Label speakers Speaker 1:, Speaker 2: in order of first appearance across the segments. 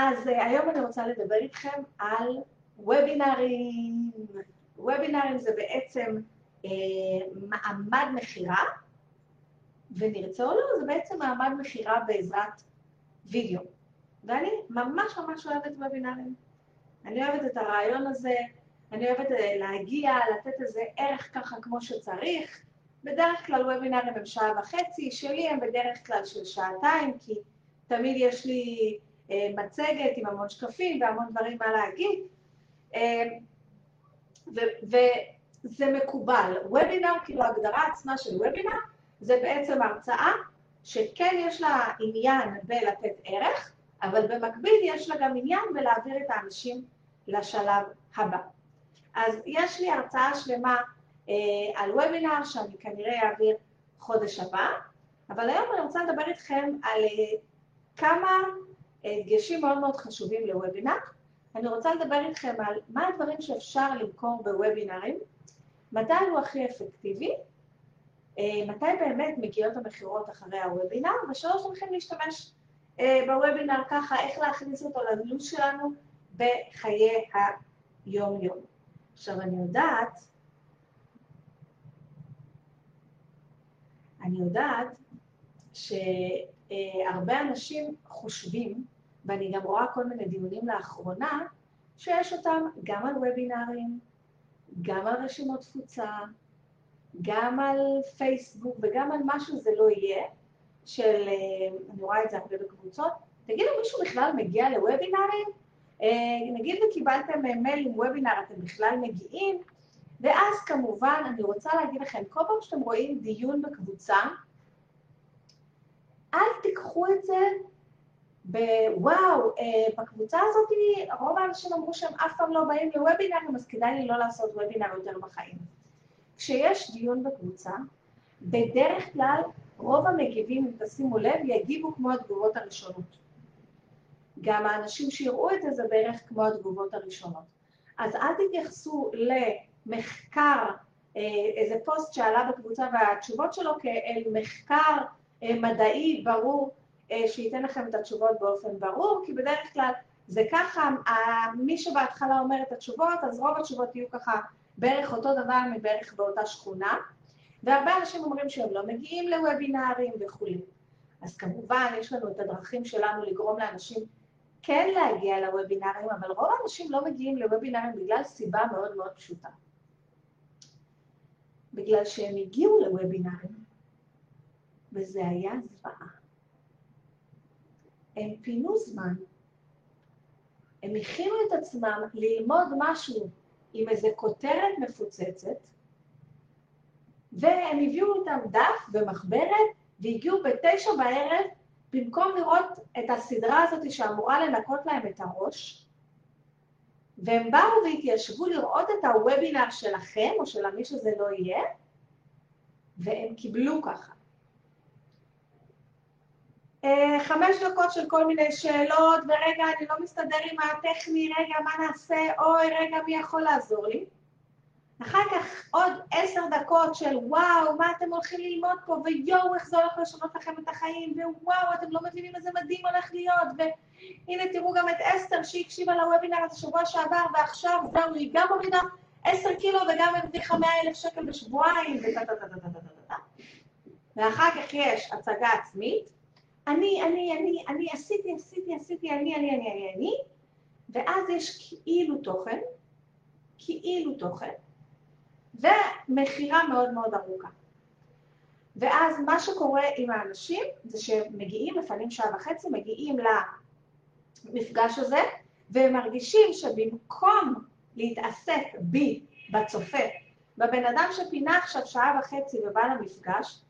Speaker 1: אז אה, היום אני רוצה לדבר איתכם על וובינארים. וובינארים זה בעצם אה, מעמד מכירה, ונרצה או לא, זה בעצם מעמד מכירה בעזרת וידאו. ואני ממש ממש אוהבת וובינארים. אני אוהבת את הרעיון הזה, אני אוהבת אה, להגיע, לתת איזה ערך ככה כמו שצריך. בדרך כלל וובינארים הם שעה וחצי, שלי הם בדרך כלל של שעתיים, כי תמיד יש לי מצגת עם המון שקפים והמון דברים מה להגיד. אה, וזה מקובל. וובינר, כאילו ההגדרה עצמה של וובינר, זה בעצם הרצאה שכן יש לה עניין בלתת ערך, אבל במקביל יש לה גם עניין בלהעביר את האנשים לשלב הבא. אז יש לי הרצאה שלמה אה, על וובינר שאני כנראה אעביר חודש הבא, אבל היום אני רוצה לדבר איתכם על אה, כמה דגשים מאוד מאוד חשובים לוובינר. אני רוצה לדבר איתכם על מה הדברים שאפשר למכור בוובינרים, מתי הוא הכי אפקטיבי, אה, מתי באמת מגיעות המכירות אחרי הוובינר, ושלוש הולכים להשתמש אה, בוובינר ככה, איך להכניס אותו ללו"ז שלנו בחיי היום-יום. עכשיו אני יודעת, אני יודעת שהרבה אנשים חושבים ואני גם רואה כל מיני דיונים לאחרונה, שיש אותם גם על וובינארים, גם על רשימות תפוצה, גם על פייסבוק וגם על מה שזה לא יהיה, של, אה, אני רואה את זה הרבה בקבוצות, תגידו, מישהו בכלל מגיע לוובינארים? אה, נגיד וקיבלתם מייל עם וובינאר, אתם בכלל מגיעים? ואז כמובן, אני רוצה להגיד לכם, כל פעם שאתם רואים דיון בקבוצה, אל תיקחו את זה בוואו, אה, בקבוצה הזאת רוב האנשים אמרו שהם אף פעם לא באים לוובינרים, אז כדאי לי לא לעשות וובינר יותר בחיים. כשיש דיון בקבוצה, בדרך כלל רוב המגיבים, אם תשימו לב, יגיבו כמו התגובות הראשונות. גם האנשים שיראו את זה זה בערך כמו התגובות הראשונות. אז אל תתייחסו למחקר, אה, איזה פוסט שעלה בקבוצה והתשובות שלו כאל מחקר מדעי ברור אה, שייתן לכם את התשובות באופן ברור, כי בדרך כלל זה ככה, מי שבהתחלה אומר את התשובות, אז רוב התשובות יהיו ככה בערך אותו דבר מבערך באותה שכונה, והרבה אנשים אומרים שהם לא מגיעים לוובינארים וכולי. אז כמובן, יש לנו את הדרכים שלנו לגרום לאנשים כן להגיע לוובינארים, אבל רוב האנשים לא מגיעים לוובינארים בגלל סיבה מאוד מאוד פשוטה. בגלל שהם הגיעו לוובינארים, וזה היה זוועה. הם פינו זמן, הם הכינו את עצמם ללמוד משהו עם איזה כותרת מפוצצת, והם הביאו איתם דף ומחברת, והגיעו בתשע בערב, במקום לראות את הסדרה הזאת שאמורה לנקות להם את הראש, והם באו והתיישבו לראות את הוובינר שלכם, או של מי שזה לא יהיה, והם קיבלו ככה. אה, חמש דקות של כל מיני שאלות, ורגע, אני לא מסתדר עם הטכני, רגע, מה נעשה, אוי, רגע, מי יכול לעזור לי? אחר כך עוד עשר דקות של וואו, מה אתם הולכים ללמוד פה, ויואו, איך זה הולך לשנות לכם את החיים, ווואו, אתם לא מבינים איזה מדהים הולך להיות, והנה תראו גם את אסתר שהקשיבה לוובינר הזה שבוע שעבר, ועכשיו זהו, היא גם מורידה עשר קילו וגם הרוויחה מאה אלף שקל בשבועיים, ואחר כך יש הצגה עצמית, אני, אני, אני, אני עשיתי, עשיתי, עשיתי, אני, אני, אני, אני, אני, ואז יש כאילו תוכן, כאילו תוכן, ומכירה מאוד מאוד ארוכה. ואז מה שקורה עם האנשים זה שהם מגיעים, לפעמים שעה וחצי, מגיעים למפגש הזה, והם מרגישים שבמקום להתעסק בי, בצופה, בבן אדם שפינה עכשיו שעה וחצי ובא למפגש,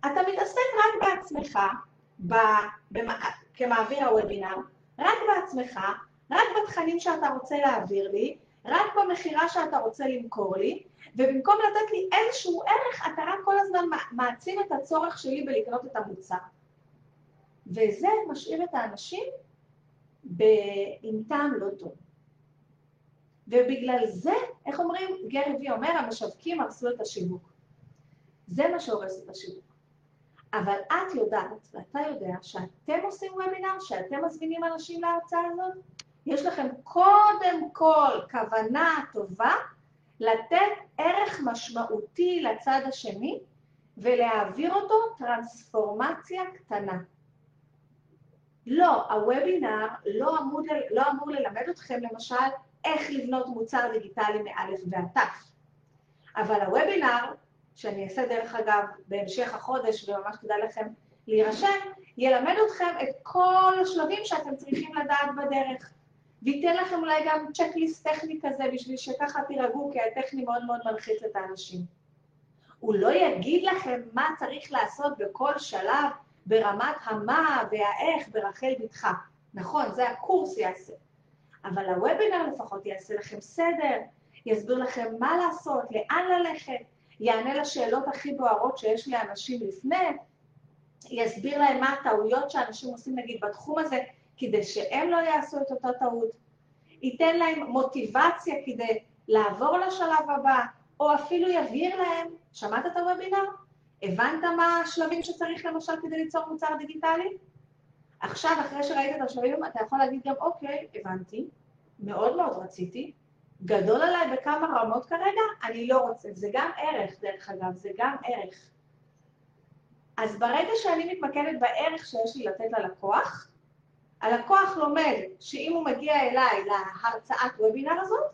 Speaker 1: אתה מתעסק רק בעצמך, כמעביר הוובינר, רק בעצמך, רק בתכנים שאתה רוצה להעביר לי, רק במכירה שאתה רוצה למכור לי, ובמקום לתת לי איזשהו ערך, אתה רק כל הזמן מעצים את הצורך שלי בלקנות את המוצר. וזה משאיר את האנשים עם טעם לא טוב. ובגלל זה, איך אומרים, גרי וי אומר, המשווקים הרסו את השיווק. זה מה שהורס את השיווק. אבל את יודעת, ואתה יודע, שאתם עושים וובינר, שאתם מזמינים אנשים להרצאה הזאת, יש לכם קודם כל כוונה טובה לתת ערך משמעותי לצד השני ולהעביר אותו טרנספורמציה קטנה. לא, הוובינר לא אמור, לא אמור ללמד אתכם למשל איך לבנות מוצר דיגיטלי מאלף ועד תף. אבל הוובינר, שאני אעשה דרך אגב בהמשך החודש, וממש כדאי לכם להירשם, ילמד אתכם את כל השלבים שאתם צריכים לדעת בדרך. וייתן לכם אולי גם צ'קליסט טכני כזה, בשביל שככה תירגעו, כי הטכני מאוד מאוד מלחיץ את האנשים. הוא לא יגיד לכם מה צריך לעשות בכל שלב ברמת המה והאיך ברחל בתך. נכון, זה הקורס יעשה. אבל הוובינר לפחות יעשה לכם סדר, יסביר לכם מה לעשות, לאן ללכת, יענה לשאלות הכי בוערות שיש לאנשים לפני, יסביר להם מה הטעויות שאנשים עושים נגיד בתחום הזה, כדי שהם לא יעשו את אותה טעות, ייתן להם מוטיבציה כדי לעבור לשלב הבא, או אפילו יבהיר להם, שמעת את הוובינר? הבנת מה השלבים שצריך למשל כדי ליצור מוצר דיגיטלי? עכשיו, אחרי שראית את השלבים, אתה יכול להגיד גם, אוקיי, הבנתי, מאוד מאוד רציתי, גדול עליי בכמה רמות כרגע, אני לא רוצה. זה גם ערך, דרך אגב, זה גם ערך. אז ברגע שאני מתמקדת בערך שיש לי לתת ללקוח, הלקוח לומד שאם הוא מגיע אליי להרצאת וובינר הזאת,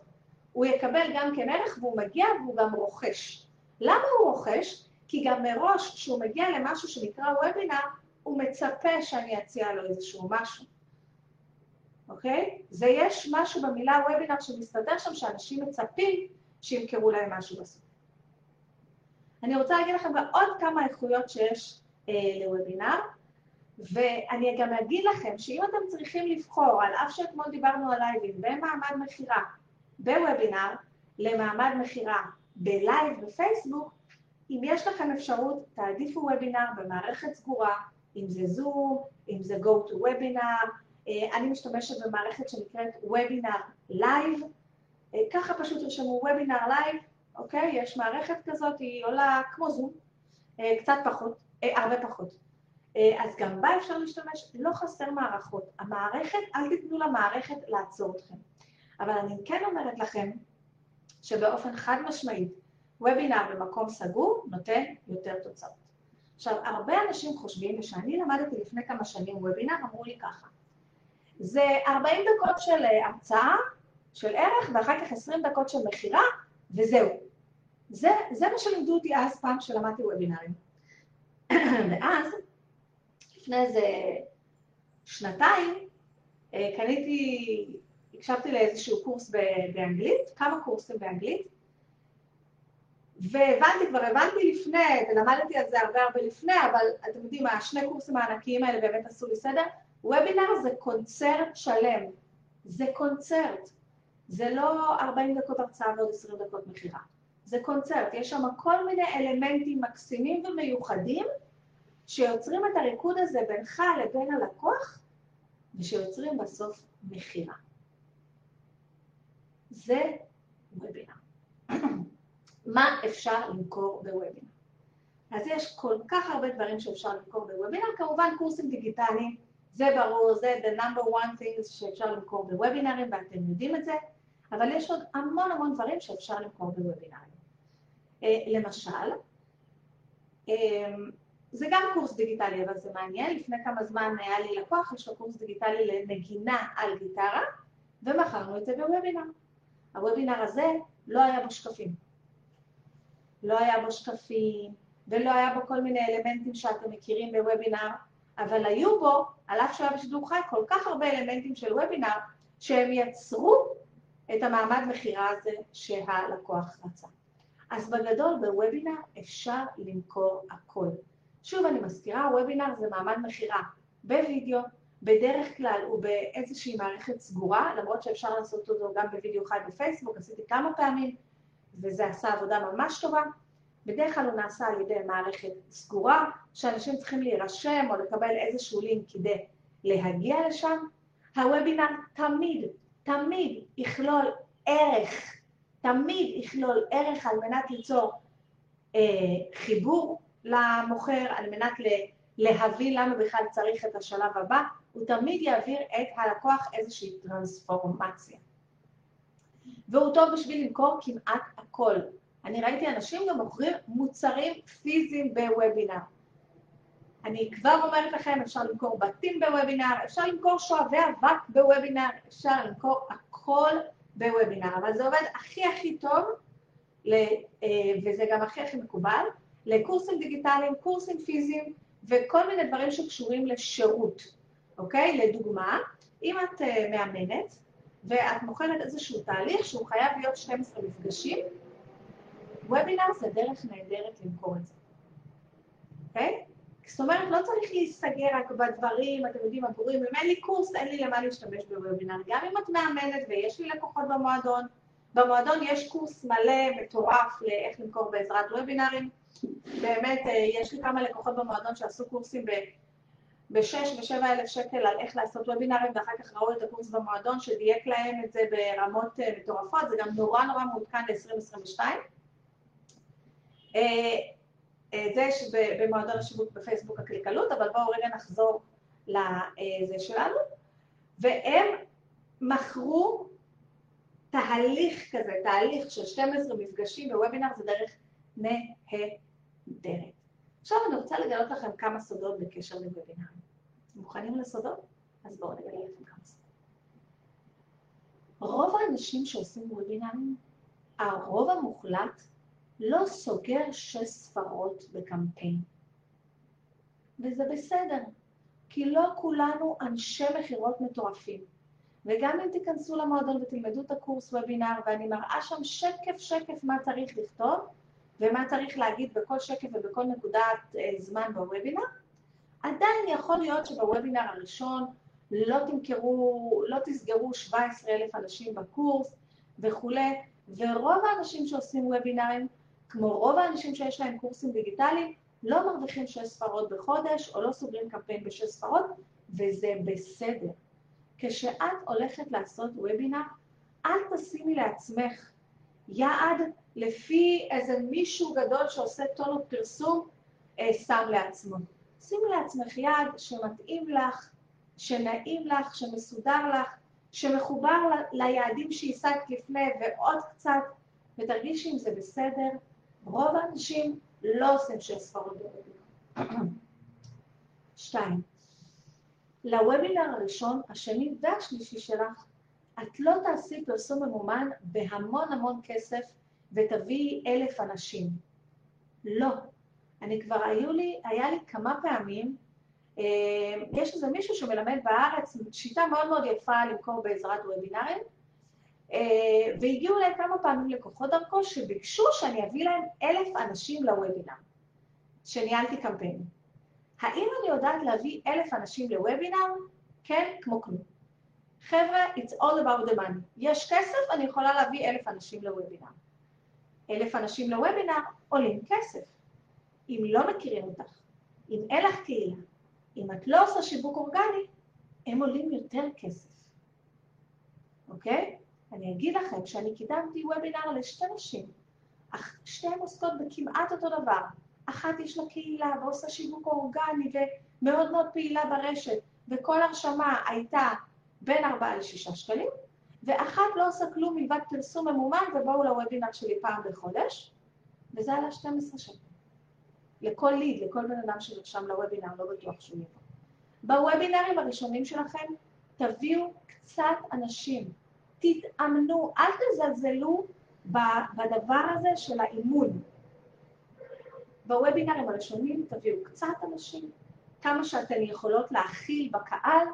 Speaker 1: הוא יקבל גם כן ערך והוא מגיע והוא גם רוכש. למה הוא רוכש? כי גם מראש, כשהוא מגיע למשהו שנקרא וובינר, הוא מצפה שאני אציע לו איזשהו משהו. אוקיי? זה יש משהו במילה וובינר שמסתדר שם, שאנשים מצפים שימכרו להם משהו בסוף. אני רוצה להגיד לכם עוד כמה איכויות שיש אה, לוובינר, ואני גם אגיד לכם שאם אתם צריכים לבחור, על אף שאתמול דיברנו על לייבים, בין מעמד מכירה בוובינר למעמד מכירה בלייב בפייסבוק, אם יש לכם אפשרות, תעדיפו וובינר במערכת סגורה, אם זה זום, אם זה go to webinar, אני משתמשת במערכת שנקראת וובינר לייב, אה, ככה פשוט תרשמו וובינר לייב, אוקיי? יש מערכת כזאת, היא עולה כמו זום, אה, קצת פחות, הרבה פחות. אז גם בה אפשר להשתמש, לא חסר מערכות. המערכת, אל תיתנו למערכת לעצור אתכם. אבל אני כן אומרת לכם שבאופן חד משמעית, וובינר במקום סגור נותן יותר תוצאות. עכשיו, הרבה אנשים חושבים, ושאני למדתי לפני כמה שנים וובינר, אמרו לי ככה, זה 40 דקות של אה, הרצאה, של ערך, ואחר כך 20 דקות של מכירה, וזהו. זה, זה מה שלימדו אותי אז פעם שלמדתי וובינרים. ואז, לפני איזה שנתיים, אה, קניתי, הקשבתי לאיזשהו קורס באנגלית, כמה קורסים באנגלית, והבנתי, כבר הבנתי לפני, ולמדתי על זה הרבה הרבה לפני, אבל אתם יודעים, השני קורסים הענקיים האלה באמת עשו לי סדר. וובינר זה קונצרט שלם, זה קונצרט, זה לא 40 דקות הרצאה ועוד 20 דקות מכירה, זה קונצרט, יש שם כל מיני אלמנטים מקסימים ומיוחדים שיוצרים את הריקוד הזה בינך לבין הלקוח ושיוצרים בסוף מכירה. זה וובינר. מה אפשר למכור בוובינר? אז יש כל כך הרבה דברים שאפשר למכור בוובינר, כמובן קורסים דיגיטליים, זה ברור, זה the number one thing שאפשר למכור בוובינרים, ואתם יודעים את זה, אבל יש עוד המון המון דברים שאפשר למכור בוובינרים. אה, למשל, אה, זה גם קורס דיגיטלי, אבל זה מעניין, לפני כמה זמן היה לי לקוח, יש לו קורס דיגיטלי לנגינה על גיטרה, ומכרנו את זה בוובינר. הוובינר הזה לא היה בו שקפים. לא היה בו שקפים, ולא היה בו כל מיני אלמנטים שאתם מכירים בוובינר, אבל היו בו, על אף שהוא היה בשידור חי, כל כך הרבה אלמנטים של וובינר, שהם יצרו את המעמד מכירה הזה שהלקוח רצה. אז בגדול, בוובינר אפשר למכור הכל. שוב, אני מזכירה, וובינר זה מעמד מכירה בווידאו, בדרך כלל הוא באיזושהי מערכת סגורה, למרות שאפשר לעשות אותו גם בווידאו חי בפייסבוק, עשיתי כמה פעמים, וזה עשה עבודה ממש טובה. בדרך כלל הוא נעשה על ידי מערכת סגורה, שאנשים צריכים להירשם או לקבל איזשהו לינק כדי להגיע לשם. הוובינר תמיד, תמיד יכלול ערך, תמיד יכלול ערך על מנת ליצור אה, חיבור למוכר על מנת להבין למה בכלל צריך את השלב הבא, הוא תמיד יעביר את הלקוח איזושהי טרנספורמציה. והוא טוב בשביל למכור כמעט הכל. אני ראיתי אנשים גם מוכרים מוצרים פיזיים בוובינר. אני כבר אומרת לכם, אפשר למכור בתים בוובינר, אפשר למכור שואבי אבק בוובינר, אפשר למכור הכל בוובינר, אבל זה עובד הכי הכי טוב, אה, וזה גם הכי הכי מקובל, לקורסים דיגיטליים, קורסים פיזיים וכל מיני דברים שקשורים לשירות, אוקיי? לדוגמה, אם את אה, מאמנת ואת מוכרת איזשהו תהליך שהוא חייב להיות 12 מפגשים, וובינר זה דרך נהדרת למכור את זה, אוקיי? זאת אומרת, לא צריך להיסגר רק בדברים, אתם יודעים, הברורים, אם אין לי קורס, אין לי למה להשתמש בוובינר. גם אם את מאמנת ויש לי לקוחות במועדון, במועדון יש קורס מלא, מטורף, לאיך למכור בעזרת וובינרים. באמת, אה, יש לי כמה לקוחות במועדון שעשו קורסים ב-6 ו-7 אלף שקל על איך לעשות וובינרים, ואחר כך ראו את הקורס במועדון שדייק להם את זה ברמות אה, מטורפות, זה גם נורא נורא מעודכן ל-2022. אה, זה במועדון השיווק בפייסבוק הקלקלות, אבל בואו רגע נחזור לזה שלנו. והם מכרו תהליך כזה, תהליך של 12 מפגשים בוובינר זה דרך נהדרת. עכשיו אני רוצה לגלות לכם כמה סודות בקשר לוובינר. אתם מוכנים לסודות? אז בואו נגלה לכם כמה סודות. רוב האנשים שעושים וובינרים, הרוב המוחלט לא סוגר שש ספרות בקמפיין. וזה בסדר, כי לא כולנו אנשי מכירות מטורפים. וגם אם תיכנסו למועדון ותלמדו את הקורס וובינר, ואני מראה שם שקף שקף מה צריך לכתוב, ומה צריך להגיד בכל שקף ובכל נקודת אה, זמן בוובינר, עדיין יכול להיות שבוובינר הראשון לא תמכרו, לא תסגרו 17 אלף אנשים בקורס וכולי, ורוב האנשים שעושים וובינרים כמו רוב האנשים שיש להם קורסים דיגיטליים, לא מרוויחים שש ספרות בחודש, או לא סוגרים קמפיין בשש ספרות, וזה בסדר. כשאת הולכת לעשות וובינר, אל תשימי לעצמך יעד לפי איזה מישהו גדול שעושה טונות פרסום אה, שם לעצמו. שימי לעצמך יעד שמתאים לך, שנעים לך, שמסודר לך, שמחובר ליעדים שהשגת לפני ועוד קצת, ותרגישי אם זה בסדר, רוב האנשים לא עושים שש ספרות בוובינר. שתיים, לוובינר הראשון, השני והשלישי שלך, את לא תעשי פרסום ממומן בהמון המון כסף ותביאי אלף אנשים. לא. אני כבר, היו לי, היה לי כמה פעמים, אה, יש איזה מישהו שמלמד בארץ שיטה מאוד מאוד יפה למכור בעזרת וובינרים, והגיעו אליי כמה פעמים לקוחות דרכו שביקשו שאני אביא להם אלף אנשים לוובינר, שניהלתי קמפיין. האם אני יודעת להביא אלף אנשים לוובינר? כן, כמו כלום. חבר'ה, it's all about the money. יש כסף, אני יכולה להביא אלף אנשים לוובינר. אלף אנשים לוובינר עולים כסף. אם לא מכירים אותך, אם אין לך קהילה, אם את לא עושה שיווק אורגני, הם עולים יותר כסף. אוקיי? אני אגיד לכם שאני קידמתי וובינר לשתי נשים, אך שתיהן עוסקות בכמעט אותו דבר. אחת יש לה קהילה ועושה שיווק אורגני ומאוד מאוד פעילה ברשת, וכל הרשמה הייתה בין 4 ל-6 שקלים, ואחת לא עושה כלום מלבד פרסום ממומן ובואו לוובינר שלי פעם בחודש, וזה עלה 12 שקלים. לכל ליד, לכל בן אדם שנרשם לוובינר, לא בטוח שהוא יבוא. בוובינרים הראשונים שלכם תביאו קצת אנשים, תתאמנו, אל תזלזלו בדבר הזה של האימון. בוובינרים הראשונים תביאו קצת אנשים, כמה שאתן יכולות להכיל בקהל,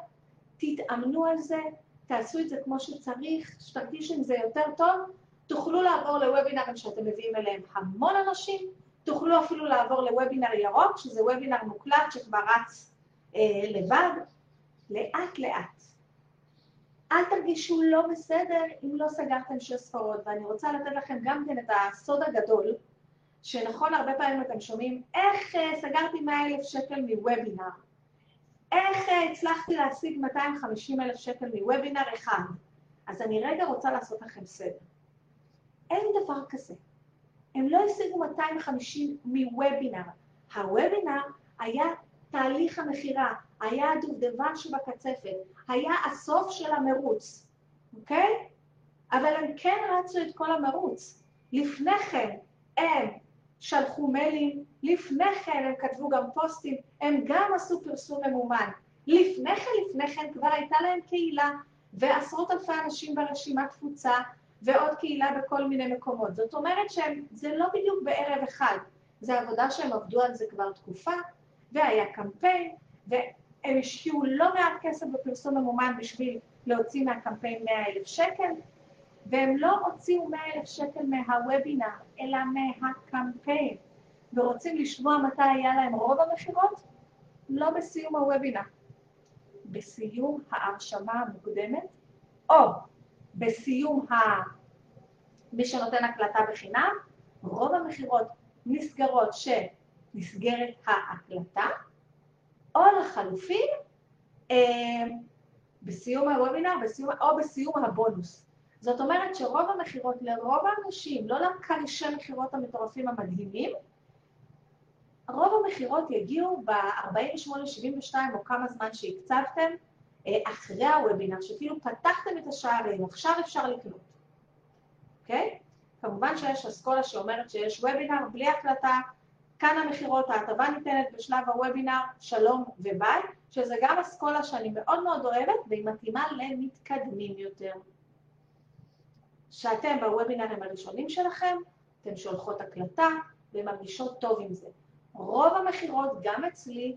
Speaker 1: תתאמנו על זה, תעשו את זה כמו שצריך, שתרגישו עם זה יותר טוב, תוכלו לעבור לוובינרים שאתם מביאים אליהם המון אנשים, תוכלו אפילו לעבור לוובינר ירוק, שזה וובינר מוקלט שכבר רץ אה, לבד, לאט לאט. אל תרגישו לא בסדר אם לא סגרתם שש ספרות, ואני רוצה לתת לכם גם כן את הסוד הגדול, שנכון, הרבה פעמים אתם שומעים, איך uh, סגרתי 100 אלף שקל מוובינר? איך uh, הצלחתי להשיג 250 אלף שקל מוובינר אחד? אז אני רגע רוצה לעשות לכם סדר. אין דבר כזה. הם לא השיגו 250 מוובינר. הוובינר היה תהליך המכירה, היה הדובדבן שבקצפת, היה הסוף של המרוץ, אוקיי? אבל הם כן רצו את כל המרוץ. לפני כן הם שלחו מיילים, לפני כן הם כתבו גם פוסטים, הם גם עשו פרסום ממומן. לפני כן, לפני כן כבר הייתה להם קהילה ועשרות אלפי אנשים ברשימת תפוצה ועוד קהילה בכל מיני מקומות. זאת אומרת שזה לא בדיוק בערב אחד, זה עבודה שהם עבדו על זה כבר תקופה, והיה קמפיין, והם השקיעו לא מעט כסף בפרסום ממומן בשביל להוציא מהקמפיין 100 אלף שקל, והם לא הוציאו 100 אלף שקל מהוובינר, אלא מהקמפיין. ורוצים לשמוע מתי היה להם רוב המכירות? לא בסיום הוובינר. בסיום ההרשמה המוקדמת, או בסיום ה... מי שנותן הקלטה בחינם, רוב המכירות נסגרות שנסגרת ההקלטה, או לחלופין, אה, בסיום הוובינר בסיום, או בסיום הבונוס. זאת אומרת שרוב המכירות לרוב האנשים, לא לקרשי מכירות המטורפים המדהימים, רוב המכירות יגיעו ב-48-72 או כמה זמן שהקצבתם אה, אחרי הוובינר, שכאילו פתחתם את השערים, עכשיו אפשר לקנות, אוקיי? כמובן שיש אסכולה שאומרת שיש וובינר בלי הקלטה, כאן המכירות, ההטבה ניתנת בשלב הוובינר, שלום וביי, שזה גם אסכולה שאני מאוד מאוד אוהבת והיא מתאימה למתקדמים יותר. שאתם בוובינרים הראשונים שלכם, אתן שולחות הקלטה ומרגישות טוב עם זה. רוב המכירות, גם אצלי,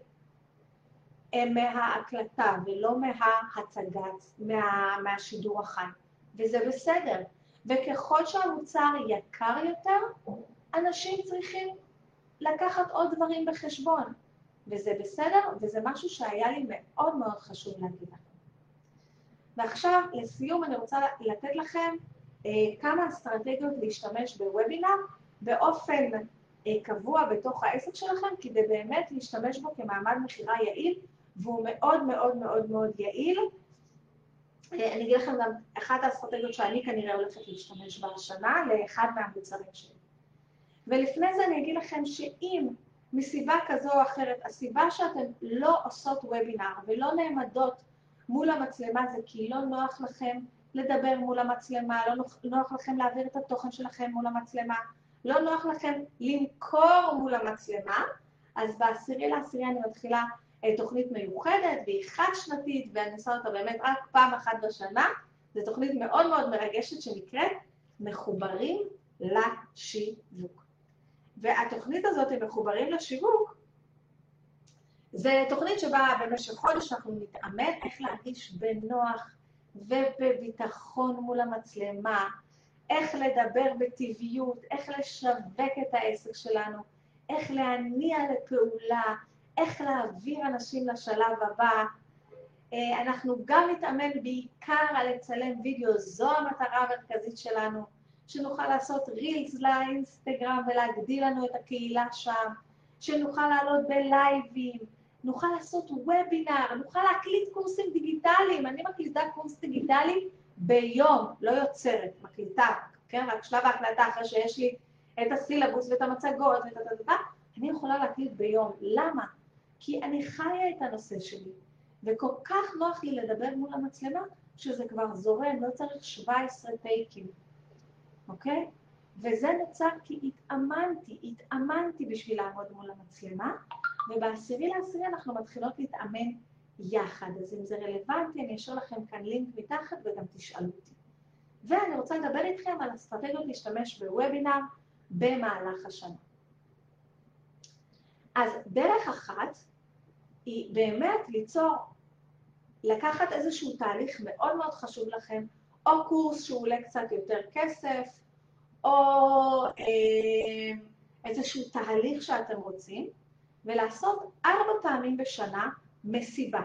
Speaker 1: הם מההקלטה ולא מההצגת, מה, מהשידור החי. וזה בסדר. וככל שהמוצר יקר יותר, אנשים צריכים לקחת עוד דברים בחשבון. וזה בסדר, וזה משהו שהיה לי מאוד מאוד חשוב להגיד לכם. ועכשיו, לסיום, אני רוצה לתת לכם אה, כמה אסטרטגיות להשתמש בוובינר באופן אה, קבוע בתוך העסק שלכם, כדי באמת להשתמש בו כמעמד מכירה יעיל, והוא מאוד מאוד מאוד מאוד יעיל. אה, אני אגיד לכם גם אחת האסטרטגיות שאני כנראה הולכת להשתמש בה השנה לאחד מהמוצרים שלי. ולפני זה אני אגיד לכם שאם מסיבה כזו או אחרת, הסיבה שאתן לא עושות וובינר ולא נעמדות מול המצלמה זה כי לא נוח לכם לדבר מול המצלמה, לא נוח, נוח לכם להעביר את התוכן שלכם מול המצלמה, לא נוח לכם למכור מול המצלמה, אז בעשירי לעשירי אני מתחילה אה, תוכנית מיוחדת והיא חד שנתית ואני עושה אותה באמת רק פעם אחת בשנה, זו תוכנית מאוד מאוד מרגשת שנקראת מחוברים לשיווק. והתוכנית הזאת, הם מחוברים לשיווק, זה תוכנית שבה במשך חודש אנחנו נתאמן איך להרגיש בנוח ובביטחון מול המצלמה, איך לדבר בטבעיות, איך לשווק את העסק שלנו, איך להניע לפעולה, איך להעביר אנשים לשלב הבא. אה, אנחנו גם נתאמן בעיקר על לצלם וידאו, זו המטרה המרכזית שלנו, שנוכל לעשות רילס לאינסטגרם ולהגדיל לנו את הקהילה שם, שנוכל לעלות בלייבים, נוכל לעשות וובינר, נוכל להקליט קורסים דיגיטליים. אני מקליטה קורס דיגיטלי ביום, לא יוצרת, מקליטה, כן? רק שלב ההקלטה אחרי שיש לי את הסילבוס ואת המצגות ואת ה... אני יכולה להקליט ביום. למה? כי אני חיה את הנושא שלי, וכל כך נוח לי לדבר מול המצלמה, שזה כבר זורם, לא צריך 17 טייקים, אוקיי? וזה נוצר כי התאמנתי, התאמנתי בשביל לעמוד מול המצלמה, ובעשירי לעשירי אנחנו מתחילות להתאמן יחד. אז אם זה רלוונטי, אני אשאיר לכם כאן לינק מתחת וגם תשאלו אותי. ואני רוצה לדבר איתכם על אסטרטגיות להשתמש בוובינר במהלך השנה. אז דרך אחת היא באמת ליצור, לקחת איזשהו תהליך מאוד מאוד חשוב לכם, או קורס שהוא עולה קצת יותר כסף, או אה, איזשהו תהליך שאתם רוצים, ולעשות ארבע פעמים בשנה מסיבה.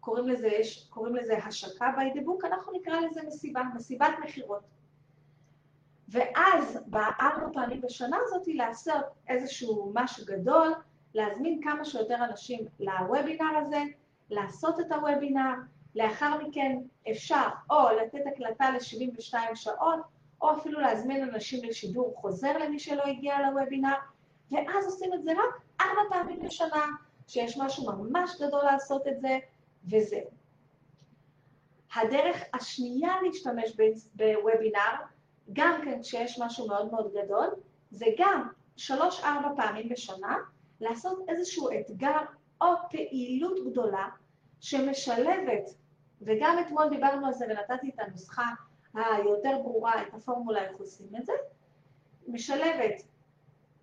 Speaker 1: קוראים לזה, קוראים לזה השקה by the book, אנחנו נקרא לזה מסיבה, מסיבת מכירות. ואז בארבע פעמים בשנה הזאת לעשות איזשהו משהו גדול, להזמין כמה שיותר אנשים לוובינר הזה, לעשות את הוובינר, לאחר מכן אפשר או לתת הקלטה ל-72 שעות, או אפילו להזמין אנשים לשידור חוזר למי שלא הגיע לוובינר, ואז עושים את זה רק ארבע פעמים בשנה, כשיש משהו ממש גדול לעשות את זה, וזהו. הדרך השנייה להשתמש בוובינר, גם כן כשיש משהו מאוד מאוד גדול, זה גם שלוש-ארבע פעמים בשנה, לעשות איזשהו אתגר או פעילות גדולה שמשלבת, וגם אתמול דיברנו על זה ונתתי את הנוסחה היותר ברורה, את הפורמולה איך עושים את זה, משלבת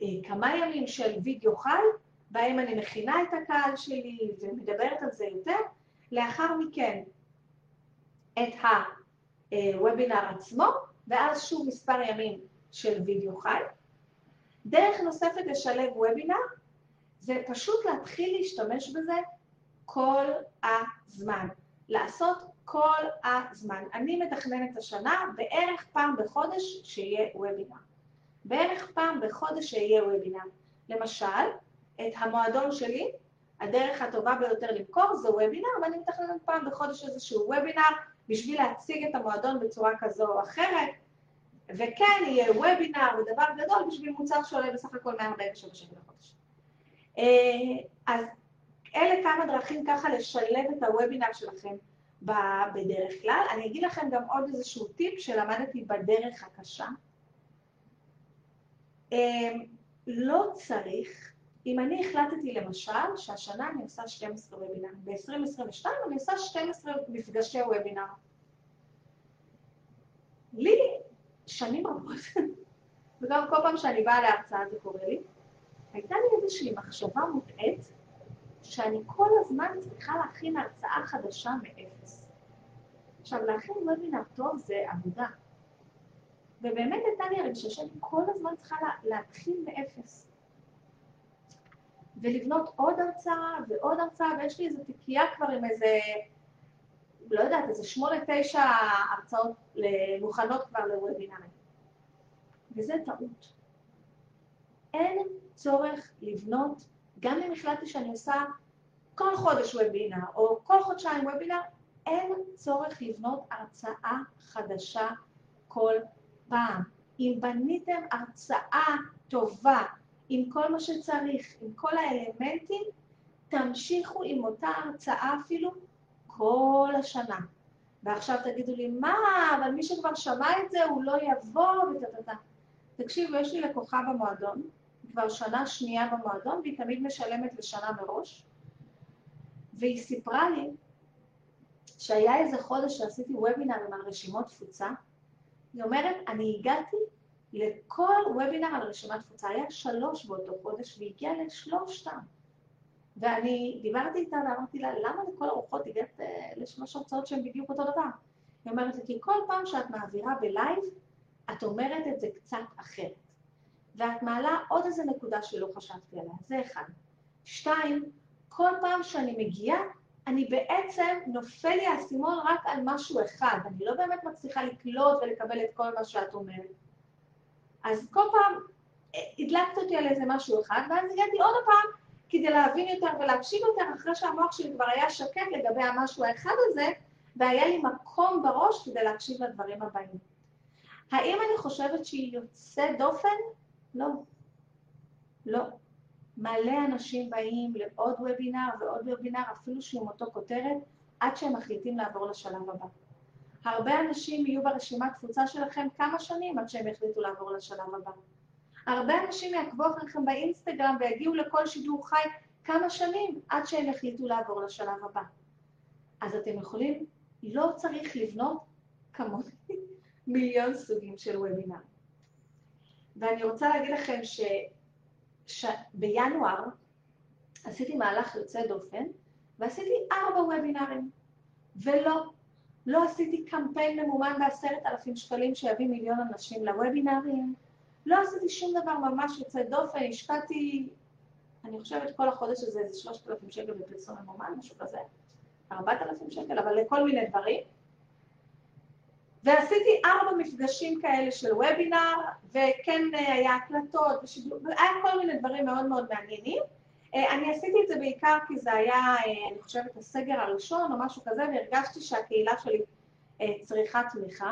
Speaker 1: אה, כמה ימים של וידאו חי, בהם אני מכינה את הקהל שלי ומדברת על זה יותר, לאחר מכן את הוובינר עצמו, ואז שוב מספר ימים של וידאו חי. דרך נוספת לשלב וובינר זה פשוט להתחיל להשתמש בזה כל הזמן. לעשות כל הזמן. אני מתכננת השנה בערך פעם בחודש שיהיה וובינר. בערך פעם בחודש שיהיה וובינר. למשל, את המועדון שלי, הדרך הטובה ביותר למכור זה וובינר, ואני מתכננת פעם בחודש איזשהו וובינר בשביל להציג את המועדון בצורה כזו או אחרת, וכן יהיה וובינר ודבר גדול בשביל מוצר שעולה בסך הכל 147 שקל לחודש. אה, אז אלה כמה דרכים ככה לשלב את הוובינר שלכם בדרך כלל. אני אגיד לכם גם עוד איזשהו טיפ שלמדתי בדרך הקשה. אה, לא צריך, אם אני החלטתי למשל שהשנה אני עושה 12 וובינר, ב-2022 אני עושה 12 מפגשי וובינר. לי שנים רבות, וגם כל פעם שאני באה להרצאה זה קורה לי, הייתה לי איזושהי מחשבה מוטעית שאני כל הזמן צריכה להכין הרצאה חדשה מאפס. עכשיו, להכין וובינר טוב זה עבודה. ובאמת הייתה לי הרגשה שאני כל הזמן צריכה לה, להתחיל מאפס. ולבנות עוד הרצאה ועוד הרצאה, ויש לי איזו תיקייה כבר עם איזה, לא יודעת, איזה שמונה, תשע הרצאות מוכנות כבר לוובינרים. וזה טעות. אין צורך לבנות, גם אם החלטתי שאני עושה כל חודש וובינר, או כל חודשיים וובינר, אין צורך לבנות הרצאה חדשה כל פעם. אם בניתם הרצאה טובה, עם כל מה שצריך, עם כל האלמנטים, תמשיכו עם אותה הרצאה אפילו כל השנה. ועכשיו תגידו לי, מה, אבל מי שכבר שמע את זה, הוא לא יבוא, וטטטה. תקשיבו, יש לי לקוחה במועדון, כבר שנה שנייה במועדון, והיא תמיד משלמת לשנה מראש, והיא סיפרה לי שהיה איזה חודש שעשיתי וובינרים על רשימות תפוצה, היא אומרת, אני הגעתי לכל וובינר על רשימת תפוצה, היה שלוש באותו חודש, והיא הגיעה לשלושתם. ואני דיברתי איתה ואמרתי לה, למה לכל הרוחות הגעת אה, לשלוש הרצאות שהן בדיוק אותו דבר? היא אומרת לי, כי כל פעם שאת מעבירה בלייב, את אומרת את זה קצת אחרת. ואת מעלה עוד איזה נקודה שלא חשבתי עליה, זה אחד. שתיים, כל פעם שאני מגיעה, אני בעצם, נופל לי האסימון רק על משהו אחד, אני לא באמת מצליחה לקלוט ולקבל את כל מה שאת אומרת. אז כל פעם אה, הדלקת אותי על איזה משהו אחד, ואז הגעתי עוד פעם כדי להבין יותר ולהקשיב יותר, אחרי שהמוח שלי כבר היה שקט לגבי המשהו האחד הזה, והיה לי מקום בראש כדי להקשיב לדברים הבאים. האם אני חושבת שהיא יוצאת דופן? לא. לא. מלא אנשים באים לעוד וובינר ועוד וובינר, אפילו שהוא אותו כותרת, עד שהם מחליטים לעבור לשלב הבא. הרבה אנשים יהיו ברשימת תפוצה שלכם כמה שנים עד שהם יחליטו לעבור לשלב הבא. הרבה אנשים יעקבו אחריכם באינסטגרם ויגיעו לכל שידור חי כמה שנים עד שהם יחליטו לעבור לשלב הבא. אז אתם יכולים, לא צריך לבנות כמוני מיליון סוגים של וובינר. ואני רוצה להגיד לכם שבינואר עשיתי מהלך יוצא דופן ועשיתי ארבע וובינרים, ולא, לא עשיתי קמפיין ממומן בעשרת אלפים שקלים שיביא מיליון אנשים לוובינרים, לא עשיתי שום דבר ממש יוצא דופן, השקעתי, אני חושבת כל החודש הזה איזה שלושת אלפים שקל בפרסום ממומן, משהו כזה, ארבעת אלפים שקל, אבל לכל מיני דברים. ועשיתי ארבע מפגשים כאלה של וובינר, וכן אה, היה הקלטות, ושידור, והיה כל מיני דברים מאוד מאוד מעניינים. אה, אני עשיתי את זה בעיקר כי זה היה, אה, אני חושבת, הסגר הראשון או משהו כזה, והרגשתי שהקהילה שלי צריכה תמיכה.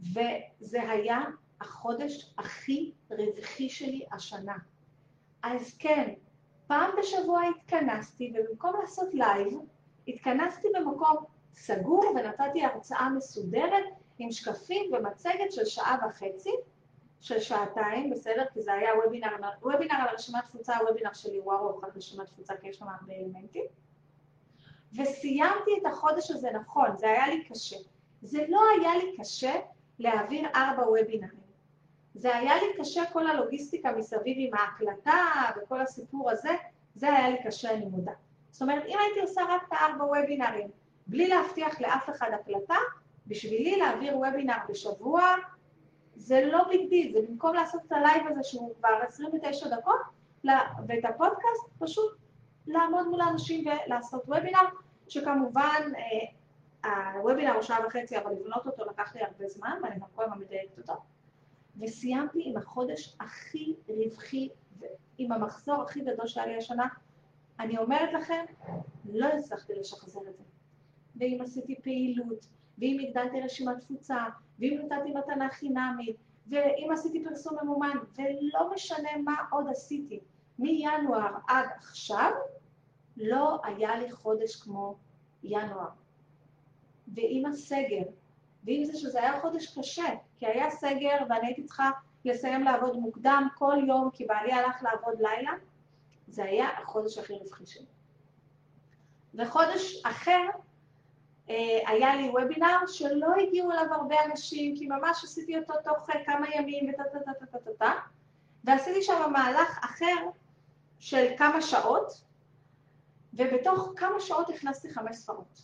Speaker 1: וזה היה החודש הכי רווחי שלי השנה. אז כן, פעם בשבוע התכנסתי, ובמקום לעשות לייב, התכנסתי במקום סגור ונתתי הרצאה מסודרת עם שקפים ומצגת של שעה וחצי, של שעתיים, בסדר? כי זה היה וובינר, וובינר על רשימת תפוצה, וובינר שלי הוא ארוך על רשימת תפוצה, כי יש שם הרבה אלמנטים. וסיימתי את החודש הזה נכון, זה היה לי קשה. זה לא היה לי קשה להעביר ארבע וובינרים. זה היה לי קשה כל הלוגיסטיקה מסביב עם ההקלטה וכל הסיפור הזה, זה היה לי קשה, אני מודה. זאת אומרת, אם הייתי עושה רק את הארבע וובינרים, בלי להבטיח לאף אחד הקלטה, בשבילי להעביר וובינר בשבוע, זה לא big deal, זה במקום לעשות את הלייב הזה שהוא כבר 29 דקות, ואת הפודקאסט, פשוט לעמוד מול האנשים ולעשות וובינר, שכמובן אה, הוובינר הוא שעה וחצי, אבל לבנות אותו לקח לי הרבה זמן, ואני גם כל הזמן מדייקת אותו. וסיימתי עם החודש הכי רווחי, עם המחזור הכי גדול שהיה לי השנה. אני אומרת לכם, לא הצלחתי לשחזר את זה. ואם עשיתי פעילות, ואם הגדלתי רשימת תפוצה, ואם נתתי מתנה חינמית, ואם עשיתי פרסום ממומן, ולא משנה מה עוד עשיתי, מינואר עד עכשיו, לא היה לי חודש כמו ינואר. ועם הסגר, ועם זה שזה היה חודש קשה, כי היה סגר ואני הייתי צריכה לסיים לעבוד מוקדם כל יום, כי בעלי הלך לעבוד לילה, זה היה החודש הכי רווחי שלי. וחודש אחר, היה לי וובינר שלא הגיעו אליו הרבה אנשים, כי ממש עשיתי אותו תוך אה, כמה ימים וטה טה טה טה טה טה ועשיתי שם מהלך אחר של כמה שעות, ובתוך כמה שעות הכנסתי חמש ספרות.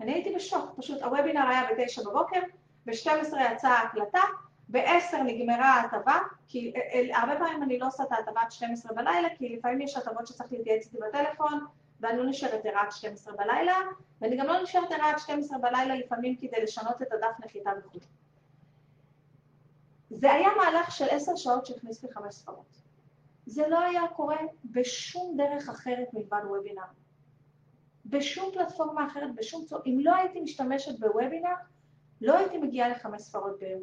Speaker 1: אני הייתי בשוק, פשוט הוובינר היה בתשע בבוקר, ב-12 יצאה ההקלטה, ב-10 נגמרה ההטבה, כי הרבה פעמים אני לא עושה את ההטבה עד 12 בלילה, כי לפעמים יש הטבות שצריך להתייעץ איתי בטלפון, ואני לא נשארת ערה עד 12 בלילה, ואני גם לא נשארת ערה עד 12 בלילה לפעמים כדי לשנות את הדף נחיתה וכו'. זה היה מהלך של עשר שעות שהכניס לי חמש ספרות. זה לא היה קורה בשום דרך אחרת מלבד וובינר. בשום פלטפורמה אחרת, בשום צור... אם לא הייתי משתמשת בוובינר, לא הייתי מגיעה לחמש ספרות ביום.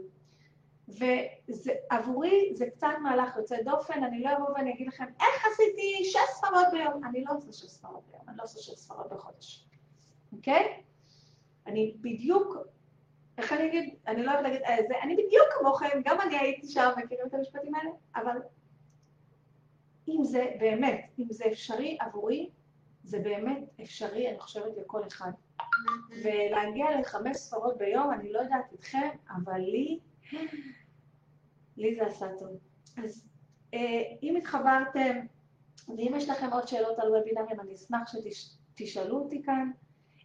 Speaker 1: ועבורי זה קצת מהלך יוצא דופן, אני לא אבוא ואני אגיד לכם, איך עשיתי שש ספרות ביום? אני לא עושה שש ספרות ביום, אני לא עושה שש ספרות בחודש, אוקיי? אני בדיוק, איך אני אגיד, אני לא אוהבת להגיד, אה, זה, אני בדיוק כמוכם, גם אני הייתי שם, מכירים את המשפטים האלה? אבל אם זה באמת, אם זה אפשרי עבורי, זה באמת אפשרי, אני חושבת, לכל אחד. ולהגיע לחמש ספרות ביום, אני לא יודעת איתכם, אבל לי, לי זה עשה טוב. אז אה, אם התחברתם, ואם יש לכם עוד שאלות על וובינרים, אני אשמח שתשאלו אותי כאן.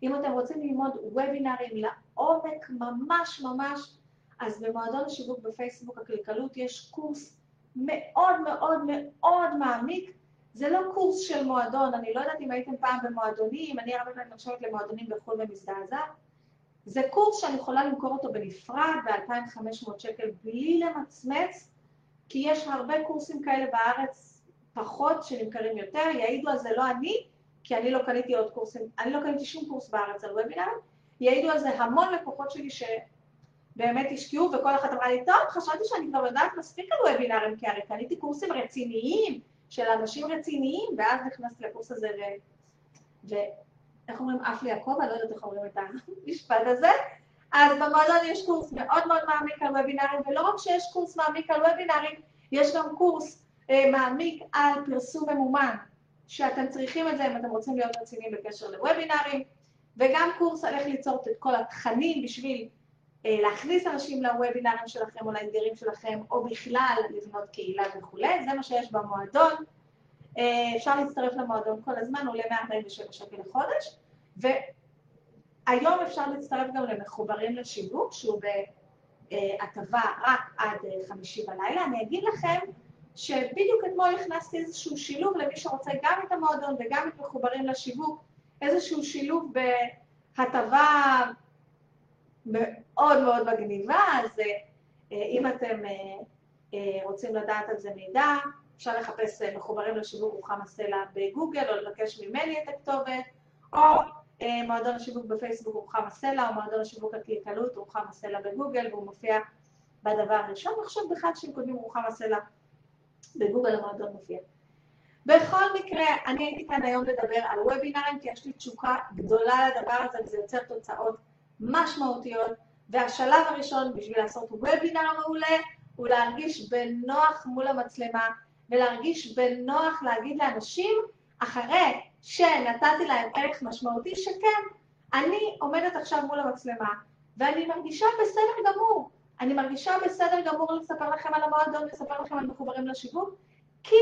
Speaker 1: אם אתם רוצים ללמוד וובינרים לעומק ממש ממש, אז במועדון השיווק בפייסבוק הקלקלות יש קורס מאוד מאוד מאוד מעמיק זה לא קורס של מועדון, אני לא יודעת אם הייתם פעם במועדונים, אני הרבה פעמים נחשבת למועדונים בחו"ל ומזדעזעת. זה קורס שאני יכולה למכור אותו בנפרד ב-2,500 שקל בלי למצמץ, כי יש הרבה קורסים כאלה בארץ פחות שנמכרים יותר, יעידו על זה לא אני, כי אני לא קניתי עוד קורסים, אני לא קניתי שום קורס בארץ על וובינר, יעידו על זה המון לקוחות שלי שבאמת השקיעו, וכל אחת אמרה לי, טוב, חשבתי שאני כבר יודעת מספיק על וובינרים, כי הרי קניתי קורסים רציניים, של אנשים רציניים, ואז נכנסתי לקורס הזה ו... ואיך אומרים, עף לי הכובע, לא יודעת איך אומרים את המשפט הזה. אז במועדון יש קורס מאוד מאוד מעמיק על וובינרים, ולא רק שיש קורס מעמיק על וובינרים, יש גם קורס אה, מעמיק על פרסום ממומן, שאתם צריכים את זה אם אתם רוצים להיות רציניים בקשר לוובינרים, וגם קורס על איך ליצור את כל התכנים בשביל אה, להכניס אנשים לוובינרים שלכם או לאתגרים שלכם, או בכלל לבנות קהילה וכולי, זה מה שיש במועדון. אה, אפשר להצטרף למועדון כל הזמן, עולה 147 שקל לחודש, והיום אפשר להצטרף גם למחוברים לשיווק, שהוא בהטבה רק עד אה, חמישי בלילה. אני אגיד לכם שבדיוק אתמול הכנסתי איזשהו שילוב למי שרוצה גם את המועדון וגם את מחוברים לשיווק, איזשהו שילוב בהטבה מאוד מאוד מגניבה, אז אה, אם אתם רוצים לדעת על זה מידע, אפשר לחפש מחוברים לשיווק רוחמה סלע בגוגל, או לבקש ממני את הכתובת, או מועדון השיווק בפייסבוק רוחמה סלע, או מועדון השיווק הקלקלות רוחמה סלע בגוגל, והוא מופיע בדבר הראשון, ועכשיו בכלל כשהם כותבים רוחמה סלע בגוגל המועדון מופיע. בכל מקרה, אני הייתי כאן היום לדבר על וובינארים, כי יש לי תשוקה גדולה לדבר הזה, וזה יוצר תוצאות משמעותיות. והשלב הראשון בשביל לעשות וובינר מעולה, הוא להרגיש בנוח מול המצלמה, ולהרגיש בנוח להגיד לאנשים, אחרי שנתתי להם ערך משמעותי, שכן, אני עומדת עכשיו מול המצלמה, ואני מרגישה בסדר גמור. אני מרגישה בסדר גמור לספר לכם על המועדון, לספר לכם על מחוברים לשיווק, כי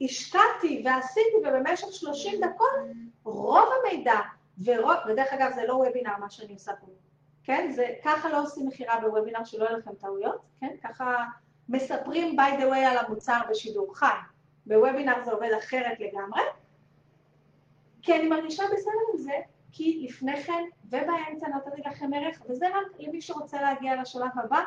Speaker 1: השקעתי ועשיתי ובמשך 30 דקות רוב המידע, ורוב, ודרך אגב זה לא וובינר מה שאני עושה פה, כן? זה, ככה לא עושים מכירה בוובינר שלא יהיו לכם טעויות, כן? ככה מספרים by the way על המוצר בשידור חי. בוובינר זה עובד אחרת לגמרי, כי אני מרגישה בסדר עם זה, כי לפני כן ובאמצע נתתי לכם ערך, וזה רק למי שרוצה להגיע לשלב הבא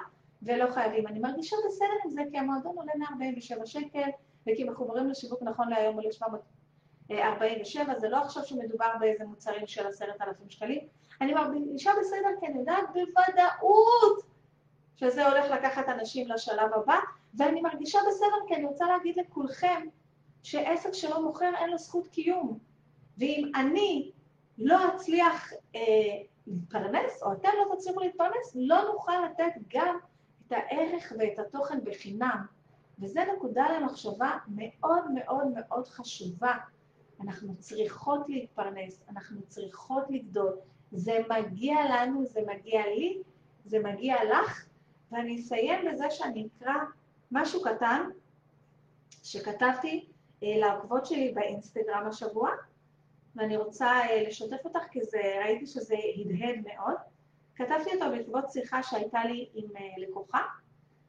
Speaker 1: ולא חייבים. אני מרגישה בסדר עם זה, כי המועדון עולה 147 שקל, וכי מחוברים לשיווק נכון להיום עולה 747, זה לא עכשיו שמדובר באיזה מוצרים של עשרת אלפים שקלים. אני מרגישה בסדר, כי אני יודעת בוודאות שזה הולך לקחת אנשים לשלב הבא, ואני מרגישה בסדר כי אני רוצה להגיד לכולכם שעסק שלא מוכר אין לו זכות קיום. ואם אני לא אצליח אה, להתפרנס, או אתם לא תצליחו להתפרנס, לא נוכל לתת גם את הערך ואת התוכן בחינם. וזו נקודה למחשבה מאוד מאוד מאוד חשובה. אנחנו צריכות להתפרנס, אנחנו צריכות לגדול. זה מגיע לנו, זה מגיע לי, זה מגיע לך, ואני אסיים בזה שאני אקרא משהו קטן שכתבתי אה, לעקבות שלי באינסטגרם השבוע, ואני רוצה אה, לשתף אותך כי זה, ראיתי שזה הדהד מאוד. כתבתי אותו בעקבות שיחה שהייתה לי עם אה, לקוחה,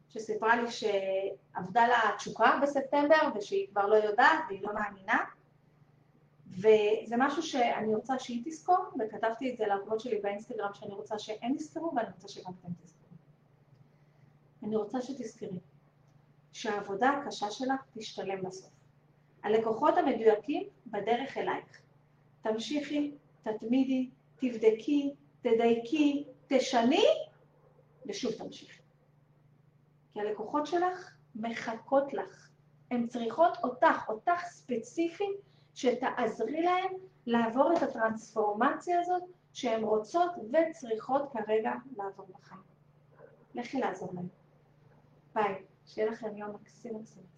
Speaker 1: שסיפרה לי שעבדה לה תשוקה בספטמבר ושהיא כבר לא יודעת והיא לא מאמינה. וזה משהו שאני רוצה שהיא תזכור, וכתבתי את זה לעקבות שלי באינסטגרם שאני רוצה שהם יזכרו ואני רוצה שגם אתם תזכרו. אני רוצה שתזכרי שהעבודה הקשה שלך תשתלם בסוף. הלקוחות המדויקים בדרך אלייך. תמשיכי, תתמידי, תבדקי, תדייקי, תשני, ושוב תמשיכי. כי הלקוחות שלך מחכות לך. הן צריכות אותך, אותך ספציפית, שתעזרי להן לעבור את הטרנספורמציה הזאת שהן רוצות וצריכות כרגע לעבור בחיים. לכי לעזור להן. ביי, שיהיה לכם יום מקסים מקסים.